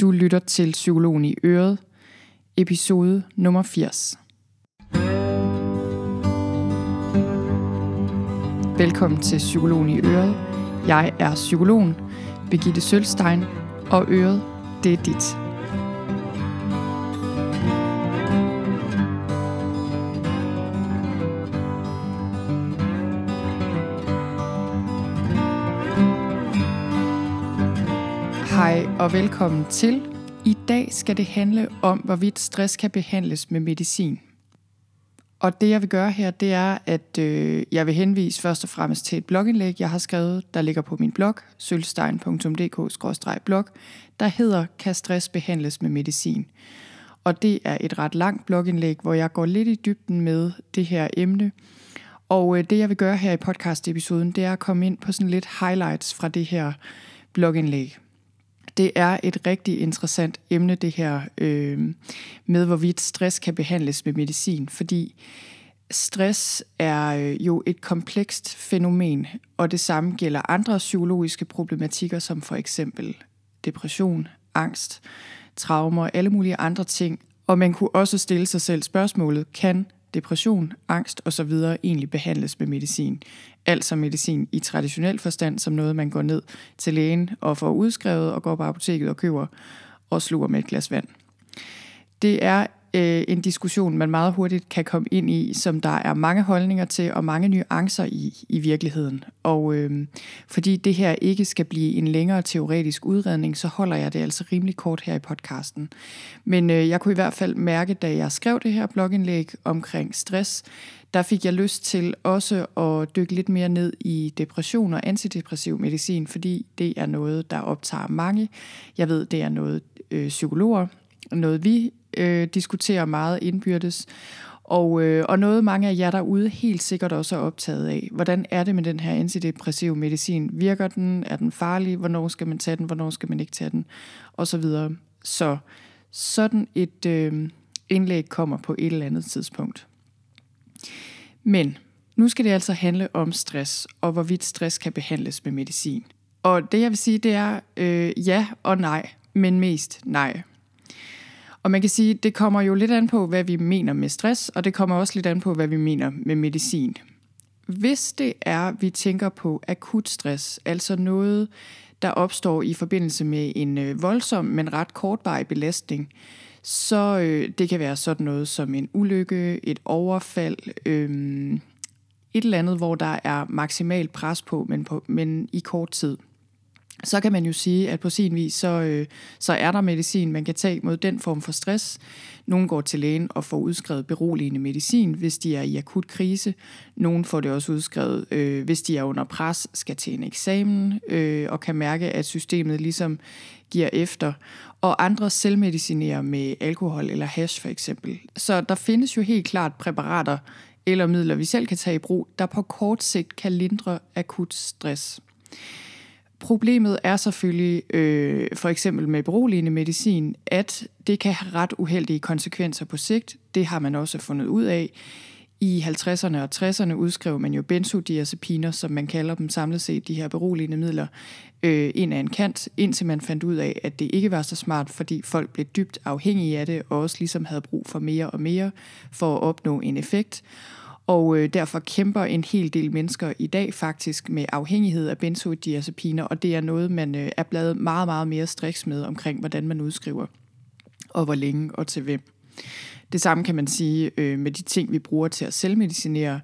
Du lytter til Psykologen i Øret, episode nummer 80. Velkommen til Psykologen i Øret. Jeg er psykologen, Birgitte Sølstein, og Øret, det er dit. Og velkommen til. I dag skal det handle om, hvorvidt stress kan behandles med medicin. Og det jeg vil gøre her, det er, at øh, jeg vil henvise først og fremmest til et blogindlæg, jeg har skrevet, der ligger på min blog, sølvstein.dk-blog, der hedder Kan stress behandles med medicin? Og det er et ret langt blogindlæg, hvor jeg går lidt i dybden med det her emne. Og øh, det jeg vil gøre her i podcast-episoden, det er at komme ind på sådan lidt highlights fra det her blogindlæg det er et rigtig interessant emne, det her øh, med, hvorvidt stress kan behandles med medicin, fordi stress er øh, jo et komplekst fænomen, og det samme gælder andre psykologiske problematikker, som for eksempel depression, angst, traumer og alle mulige andre ting. Og man kunne også stille sig selv spørgsmålet, kan depression, angst osv. egentlig behandles med medicin. Altså medicin i traditionel forstand, som noget, man går ned til lægen og får udskrevet og går på apoteket og køber og sluger med et glas vand. Det er øh, en diskussion, man meget hurtigt kan komme ind i, som der er mange holdninger til og mange nuancer i i virkeligheden. Og øh, fordi det her ikke skal blive en længere teoretisk udredning, så holder jeg det altså rimelig kort her i podcasten. Men øh, jeg kunne i hvert fald mærke, da jeg skrev det her blogindlæg omkring stress, der fik jeg lyst til også at dykke lidt mere ned i depression og antidepressiv medicin, fordi det er noget, der optager mange. Jeg ved, det er noget øh, psykologer, noget vi øh, diskuterer meget indbyrdes. Og, øh, og noget mange af jer derude helt sikkert også er optaget af. Hvordan er det med den her antidepressiv medicin? Virker den? Er den farlig? Hvornår skal man tage den? Hvornår skal man ikke tage den? Og så videre. Så sådan et øh, indlæg kommer på et eller andet tidspunkt. Men nu skal det altså handle om stress, og hvorvidt stress kan behandles med medicin. Og det jeg vil sige, det er øh, ja og nej, men mest nej. Og man kan sige, det kommer jo lidt an på, hvad vi mener med stress, og det kommer også lidt an på, hvad vi mener med medicin. Hvis det er, vi tænker på akut stress, altså noget, der opstår i forbindelse med en øh, voldsom, men ret kortvarig belastning, så øh, det kan være sådan noget som en ulykke, et overfald, øh, et eller andet, hvor der er maksimal pres på, men, på, men i kort tid så kan man jo sige, at på sin vis, så, øh, så er der medicin, man kan tage mod den form for stress. Nogle går til lægen og får udskrevet beroligende medicin, hvis de er i akut krise. Nogle får det også udskrevet, øh, hvis de er under pres, skal til en eksamen øh, og kan mærke, at systemet ligesom giver efter. Og andre selvmedicinerer med alkohol eller hash for eksempel. Så der findes jo helt klart præparater eller midler, vi selv kan tage i brug, der på kort sigt kan lindre akut stress. Problemet er selvfølgelig, øh, for eksempel med beroligende medicin, at det kan have ret uheldige konsekvenser på sigt. Det har man også fundet ud af. I 50'erne og 60'erne udskrev man jo benzodiazepiner, som man kalder dem samlet set, de her beroligende midler, øh, ind af en kant, indtil man fandt ud af, at det ikke var så smart, fordi folk blev dybt afhængige af det, og også ligesom havde brug for mere og mere for at opnå en effekt. Og øh, derfor kæmper en hel del mennesker i dag faktisk med afhængighed af benzodiazepiner, og det er noget, man øh, er blevet meget, meget mere striks med omkring, hvordan man udskriver, og hvor længe og til hvem. Det samme kan man sige øh, med de ting, vi bruger til at selvmedicinere,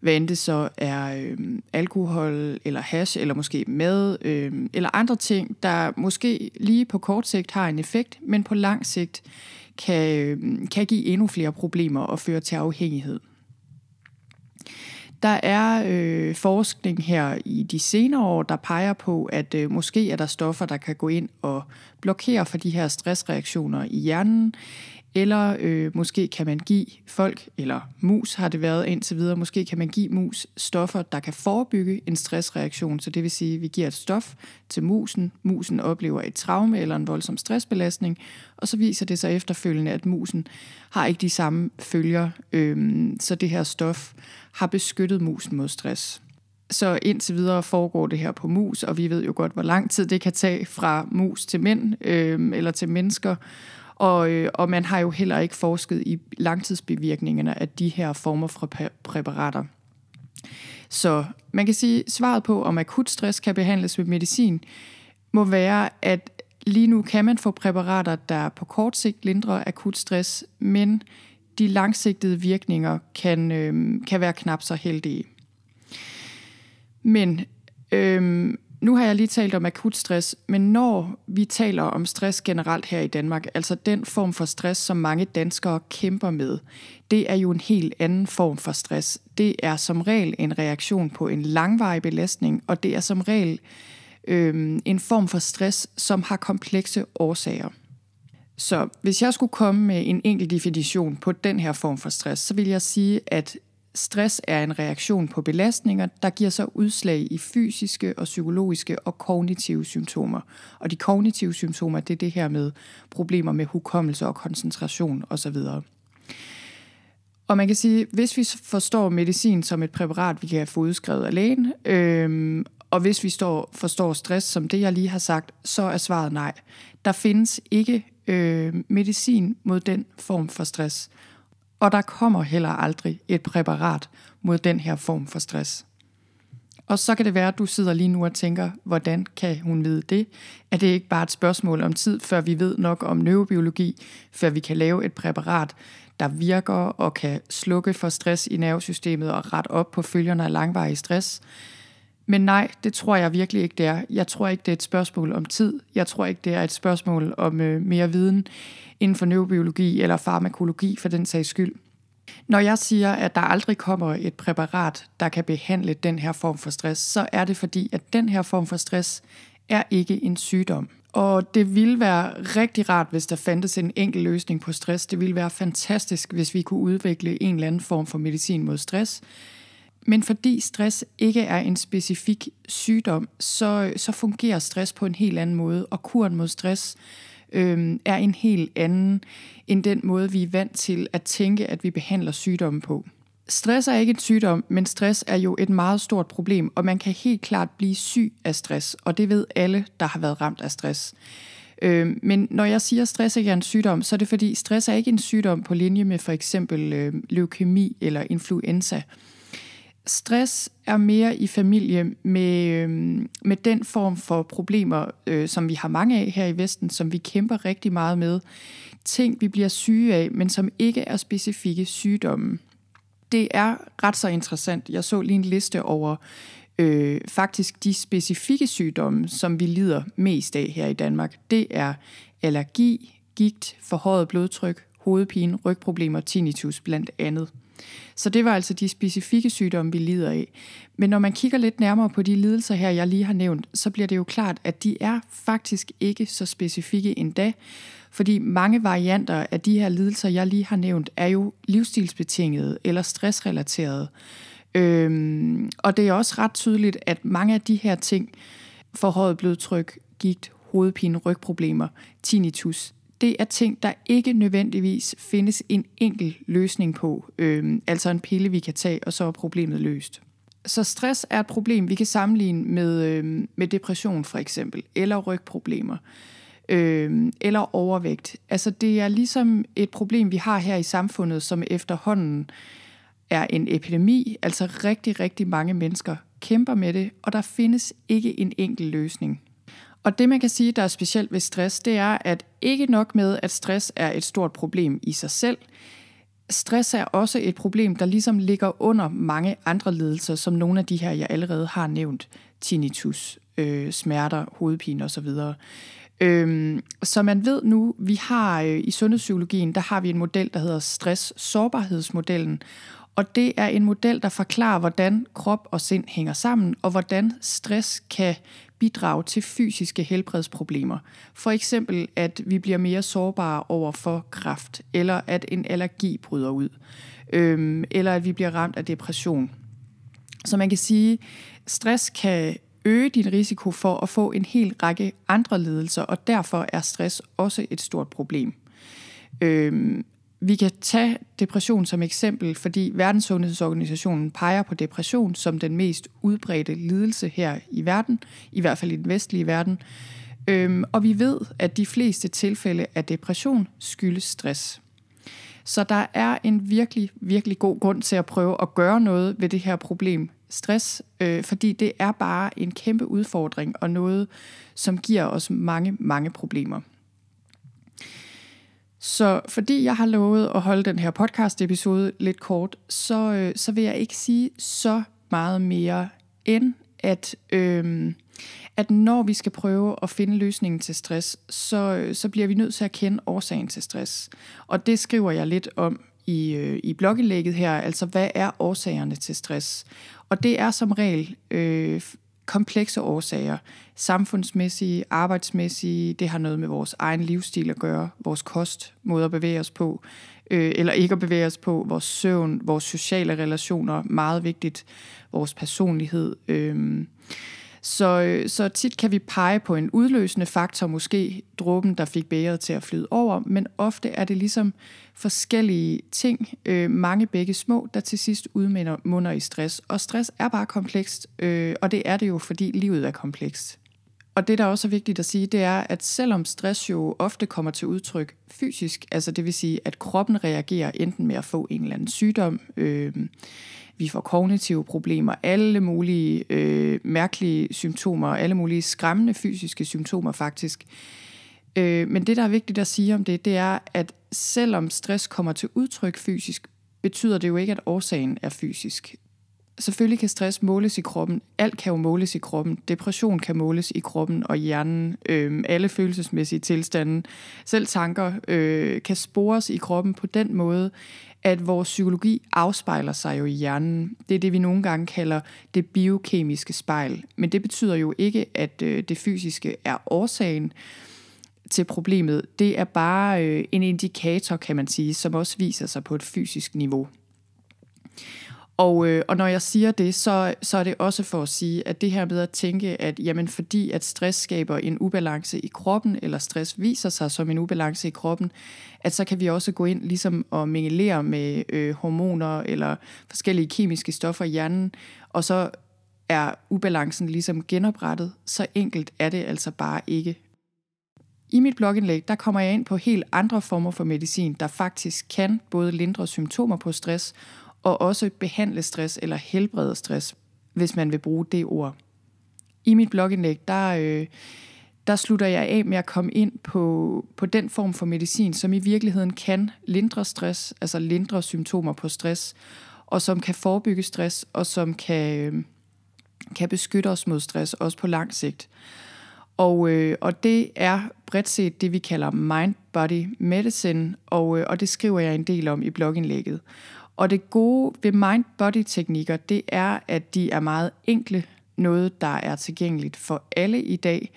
hvad end det så er øh, alkohol eller hash, eller måske mad, øh, eller andre ting, der måske lige på kort sigt har en effekt, men på lang sigt kan, øh, kan give endnu flere problemer og føre til afhængighed. Der er øh, forskning her i de senere år, der peger på, at øh, måske er der stoffer, der kan gå ind og blokere for de her stressreaktioner i hjernen, eller øh, måske kan man give folk, eller mus har det været indtil videre, måske kan man give mus stoffer, der kan forebygge en stressreaktion. Så det vil sige, at vi giver et stof til musen. Musen oplever et traume eller en voldsom stressbelastning, og så viser det sig efterfølgende, at musen har ikke de samme følger. Øh, så det her stof har beskyttet musen mod stress. Så indtil videre foregår det her på mus, og vi ved jo godt, hvor lang tid det kan tage fra mus til mænd øh, eller til mennesker. Og, øh, og man har jo heller ikke forsket i langtidsbivirkningerne af de her former for præparater. Så man kan sige, at svaret på, om akut stress kan behandles med medicin, må være, at lige nu kan man få præparater, der på kort sigt lindrer akut stress, men de langsigtede virkninger kan, øh, kan være knap så heldige. Men øh, nu har jeg lige talt om akut stress, men når vi taler om stress generelt her i Danmark, altså den form for stress, som mange danskere kæmper med, det er jo en helt anden form for stress. Det er som regel en reaktion på en langvarig belastning, og det er som regel øh, en form for stress, som har komplekse årsager. Så hvis jeg skulle komme med en enkelt definition på den her form for stress, så vil jeg sige, at stress er en reaktion på belastninger, der giver sig udslag i fysiske og psykologiske og kognitive symptomer. Og de kognitive symptomer, det er det her med problemer med hukommelse og koncentration osv. Og man kan sige, hvis vi forstår medicin som et præparat, vi kan få udskrevet af lægen, øhm, og hvis vi står, forstår stress som det, jeg lige har sagt, så er svaret nej. Der findes ikke øh, medicin mod den form for stress. Og der kommer heller aldrig et præparat mod den her form for stress. Og så kan det være, at du sidder lige nu og tænker, hvordan kan hun vide det? Er det ikke bare et spørgsmål om tid, før vi ved nok om neurobiologi, før vi kan lave et præparat, der virker og kan slukke for stress i nervesystemet og rette op på følgerne af langvarig stress? Men nej, det tror jeg virkelig ikke, det er. Jeg tror ikke, det er et spørgsmål om tid. Jeg tror ikke, det er et spørgsmål om øh, mere viden inden for neurobiologi eller farmakologi for den sags skyld. Når jeg siger, at der aldrig kommer et præparat, der kan behandle den her form for stress, så er det fordi, at den her form for stress er ikke en sygdom. Og det ville være rigtig rart, hvis der fandtes en enkel løsning på stress. Det ville være fantastisk, hvis vi kunne udvikle en eller anden form for medicin mod stress. Men fordi stress ikke er en specifik sygdom, så, så fungerer stress på en helt anden måde, og kuren mod stress øh, er en helt anden end den måde, vi er vant til at tænke, at vi behandler sygdommen på. Stress er ikke en sygdom, men stress er jo et meget stort problem, og man kan helt klart blive syg af stress, og det ved alle, der har været ramt af stress. Øh, men når jeg siger, at stress ikke er en sygdom, så er det fordi, stress er ikke en sygdom på linje med for eksempel øh, leukemi eller influenza. Stress er mere i familie med, øh, med den form for problemer, øh, som vi har mange af her i Vesten, som vi kæmper rigtig meget med. Ting, vi bliver syge af, men som ikke er specifikke sygdomme. Det er ret så interessant. Jeg så lige en liste over øh, faktisk de specifikke sygdomme, som vi lider mest af her i Danmark. Det er allergi, gigt, forhøjet blodtryk, hovedpine, rygproblemer, tinnitus blandt andet. Så det var altså de specifikke sygdomme, vi lider af. Men når man kigger lidt nærmere på de lidelser her, jeg lige har nævnt, så bliver det jo klart, at de er faktisk ikke så specifikke endda, fordi mange varianter af de her lidelser, jeg lige har nævnt, er jo livsstilsbetingede eller stressrelaterede. Øhm, og det er også ret tydeligt, at mange af de her ting, forhøjet blodtryk, gigt, hovedpine, rygproblemer, tinnitus, det er ting, der ikke nødvendigvis findes en enkel løsning på, øh, altså en pille, vi kan tage, og så er problemet løst. Så stress er et problem, vi kan sammenligne med, øh, med depression for eksempel, eller rygproblemer, øh, eller overvægt. Altså det er ligesom et problem, vi har her i samfundet, som efterhånden er en epidemi, altså rigtig, rigtig mange mennesker kæmper med det, og der findes ikke en enkel løsning. Og det man kan sige, der er specielt ved stress, det er, at ikke nok med, at stress er et stort problem i sig selv, stress er også et problem, der ligesom ligger under mange andre lidelser, som nogle af de her, jeg allerede har nævnt, tinnitus, øh, smerter, hovedpine osv. Øhm, så man ved nu, vi har øh, i sundhedspsykologien, der har vi en model, der hedder stress-sårbarhedsmodellen, og det er en model, der forklarer, hvordan krop og sind hænger sammen, og hvordan stress kan bidrage til fysiske helbredsproblemer. For eksempel, at vi bliver mere sårbare over for kræft, eller at en allergi bryder ud, øhm, eller at vi bliver ramt af depression. Så man kan sige, stress kan øge din risiko for at få en hel række andre lidelser, og derfor er stress også et stort problem. Øhm, vi kan tage depression som eksempel, fordi Verdenssundhedsorganisationen peger på depression som den mest udbredte lidelse her i verden, i hvert fald i den vestlige verden. Øhm, og vi ved, at de fleste tilfælde af depression skyldes stress. Så der er en virkelig, virkelig god grund til at prøve at gøre noget ved det her problem, stress, øh, fordi det er bare en kæmpe udfordring og noget, som giver os mange, mange problemer. Så fordi jeg har lovet at holde den her podcast-episode lidt kort, så, øh, så vil jeg ikke sige så meget mere, end at, øh, at når vi skal prøve at finde løsningen til stress, så, øh, så bliver vi nødt til at kende årsagen til stress. Og det skriver jeg lidt om i, øh, i blogindlægget her, altså hvad er årsagerne til stress? Og det er som regel øh, komplekse årsager. Samfundsmæssige, arbejdsmæssige, det har noget med vores egen livsstil at gøre, vores kost, måde at bevæge os på, øh, eller ikke at bevæge os på, vores søvn, vores sociale relationer, meget vigtigt, vores personlighed. Øh, så, øh, så tit kan vi pege på en udløsende faktor, måske dråben, der fik bæret til at flyde over, men ofte er det ligesom forskellige ting, øh, mange begge små, der til sidst udmunder i stress. Og stress er bare komplekst, øh, og det er det jo, fordi livet er komplekst. Og det, der også er vigtigt at sige, det er, at selvom stress jo ofte kommer til udtryk fysisk, altså det vil sige, at kroppen reagerer enten med at få en eller anden sygdom, øh, vi får kognitive problemer, alle mulige øh, mærkelige symptomer, alle mulige skræmmende fysiske symptomer faktisk. Øh, men det, der er vigtigt at sige om det, det er, at selvom stress kommer til udtryk fysisk, betyder det jo ikke, at årsagen er fysisk. Selvfølgelig kan stress måles i kroppen. Alt kan jo måles i kroppen. Depression kan måles i kroppen og hjernen. Øh, alle følelsesmæssige tilstande, selv tanker, øh, kan spores i kroppen på den måde, at vores psykologi afspejler sig jo i hjernen. Det er det, vi nogle gange kalder det biokemiske spejl. Men det betyder jo ikke, at øh, det fysiske er årsagen til problemet. Det er bare øh, en indikator, kan man sige, som også viser sig på et fysisk niveau. Og, øh, og når jeg siger det, så, så er det også for at sige, at det her med at tænke, at jamen, fordi at stress skaber en ubalance i kroppen, eller stress viser sig som en ubalance i kroppen, at så kan vi også gå ind ligesom og mingelere med øh, hormoner eller forskellige kemiske stoffer i hjernen, og så er ubalancen ligesom genoprettet. Så enkelt er det altså bare ikke. I mit blogindlæg, der kommer jeg ind på helt andre former for medicin, der faktisk kan både lindre symptomer på stress og også behandle stress eller helbrede stress, hvis man vil bruge det ord. I mit blogindlæg, der, øh, der slutter jeg af med at komme ind på, på den form for medicin, som i virkeligheden kan lindre stress, altså lindre symptomer på stress, og som kan forebygge stress, og som kan, øh, kan beskytte os mod stress, også på lang sigt. Og, øh, og det er bredt set det, vi kalder mind-body medicine, og, øh, og det skriver jeg en del om i blogindlægget. Og det gode ved mind-body-teknikker, det er, at de er meget enkle, noget der er tilgængeligt for alle i dag.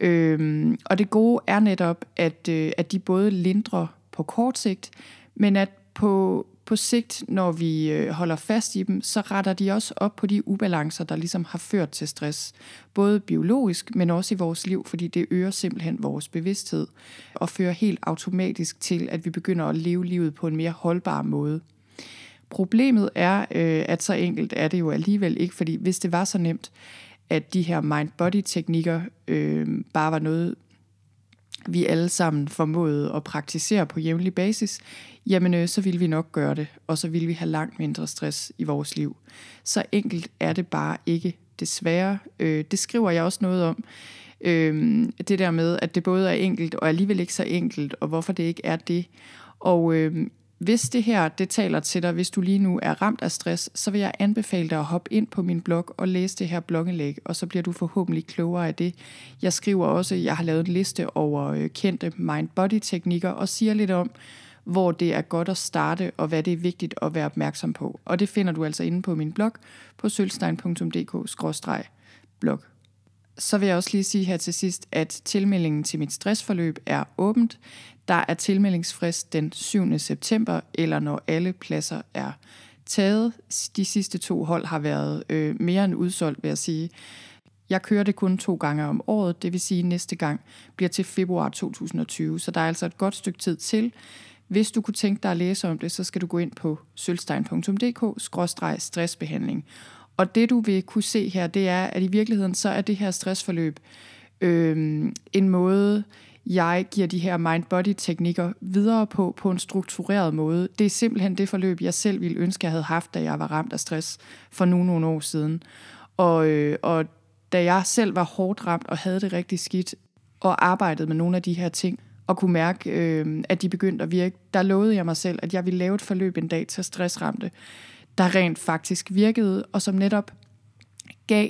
Øhm, og det gode er netop, at, øh, at de både lindrer på kort sigt, men at på, på sigt, når vi øh, holder fast i dem, så retter de også op på de ubalancer, der ligesom har ført til stress. Både biologisk, men også i vores liv, fordi det øger simpelthen vores bevidsthed og fører helt automatisk til, at vi begynder at leve livet på en mere holdbar måde. Problemet er, øh, at så enkelt er det jo alligevel ikke, fordi hvis det var så nemt, at de her mind-body-teknikker øh, bare var noget, vi alle sammen formåede at praktisere på jævnlig basis, jamen øh, så ville vi nok gøre det, og så ville vi have langt mindre stress i vores liv. Så enkelt er det bare ikke, desværre. Øh, det skriver jeg også noget om. Øh, det der med, at det både er enkelt og alligevel ikke så enkelt, og hvorfor det ikke er det. Og øh, hvis det her det taler til dig, hvis du lige nu er ramt af stress, så vil jeg anbefale dig at hoppe ind på min blog og læse det her blogindlæg, og så bliver du forhåbentlig klogere af det. Jeg skriver også, jeg har lavet en liste over øh, kendte mind-body-teknikker og siger lidt om, hvor det er godt at starte, og hvad det er vigtigt at være opmærksom på. Og det finder du altså inde på min blog på sølstein.dk-blog. så vil jeg også lige sige her til sidst, at tilmeldingen til mit stressforløb er åbent. Der er tilmeldingsfrist den 7. september, eller når alle pladser er taget. De sidste to hold har været øh, mere end udsolgt, vil jeg sige. Jeg kører det kun to gange om året, det vil sige, at næste gang bliver til februar 2020, så der er altså et godt stykke tid til. Hvis du kunne tænke dig at læse om det, så skal du gå ind på sølvstein.dk-stressbehandling. Og det du vil kunne se her, det er, at i virkeligheden så er det her stressforløb øh, en måde, jeg giver de her mind-body-teknikker videre på, på en struktureret måde. Det er simpelthen det forløb, jeg selv ville ønske, jeg havde haft, da jeg var ramt af stress for nu nogle år siden. Og, øh, og da jeg selv var hårdt ramt og havde det rigtig skidt, og arbejdede med nogle af de her ting, og kunne mærke, øh, at de begyndte at virke, der lovede jeg mig selv, at jeg ville lave et forløb en dag til stressramte, der rent faktisk virkede, og som netop gav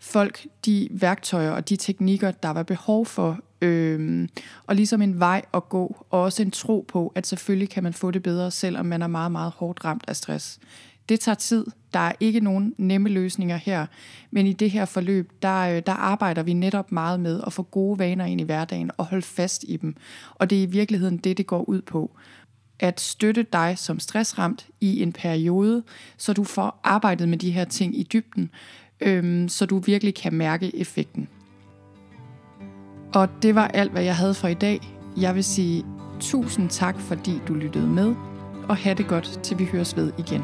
folk de værktøjer og de teknikker, der var behov for, øh, og ligesom en vej at gå, og også en tro på, at selvfølgelig kan man få det bedre, selvom man er meget, meget hårdt ramt af stress. Det tager tid. Der er ikke nogen nemme løsninger her, men i det her forløb, der, øh, der arbejder vi netop meget med at få gode vaner ind i hverdagen og holde fast i dem. Og det er i virkeligheden det, det går ud på at støtte dig som stressramt i en periode, så du får arbejdet med de her ting i dybden, øhm, så du virkelig kan mærke effekten. Og det var alt, hvad jeg havde for i dag. Jeg vil sige tusind tak, fordi du lyttede med, og have det godt, til vi høres ved igen.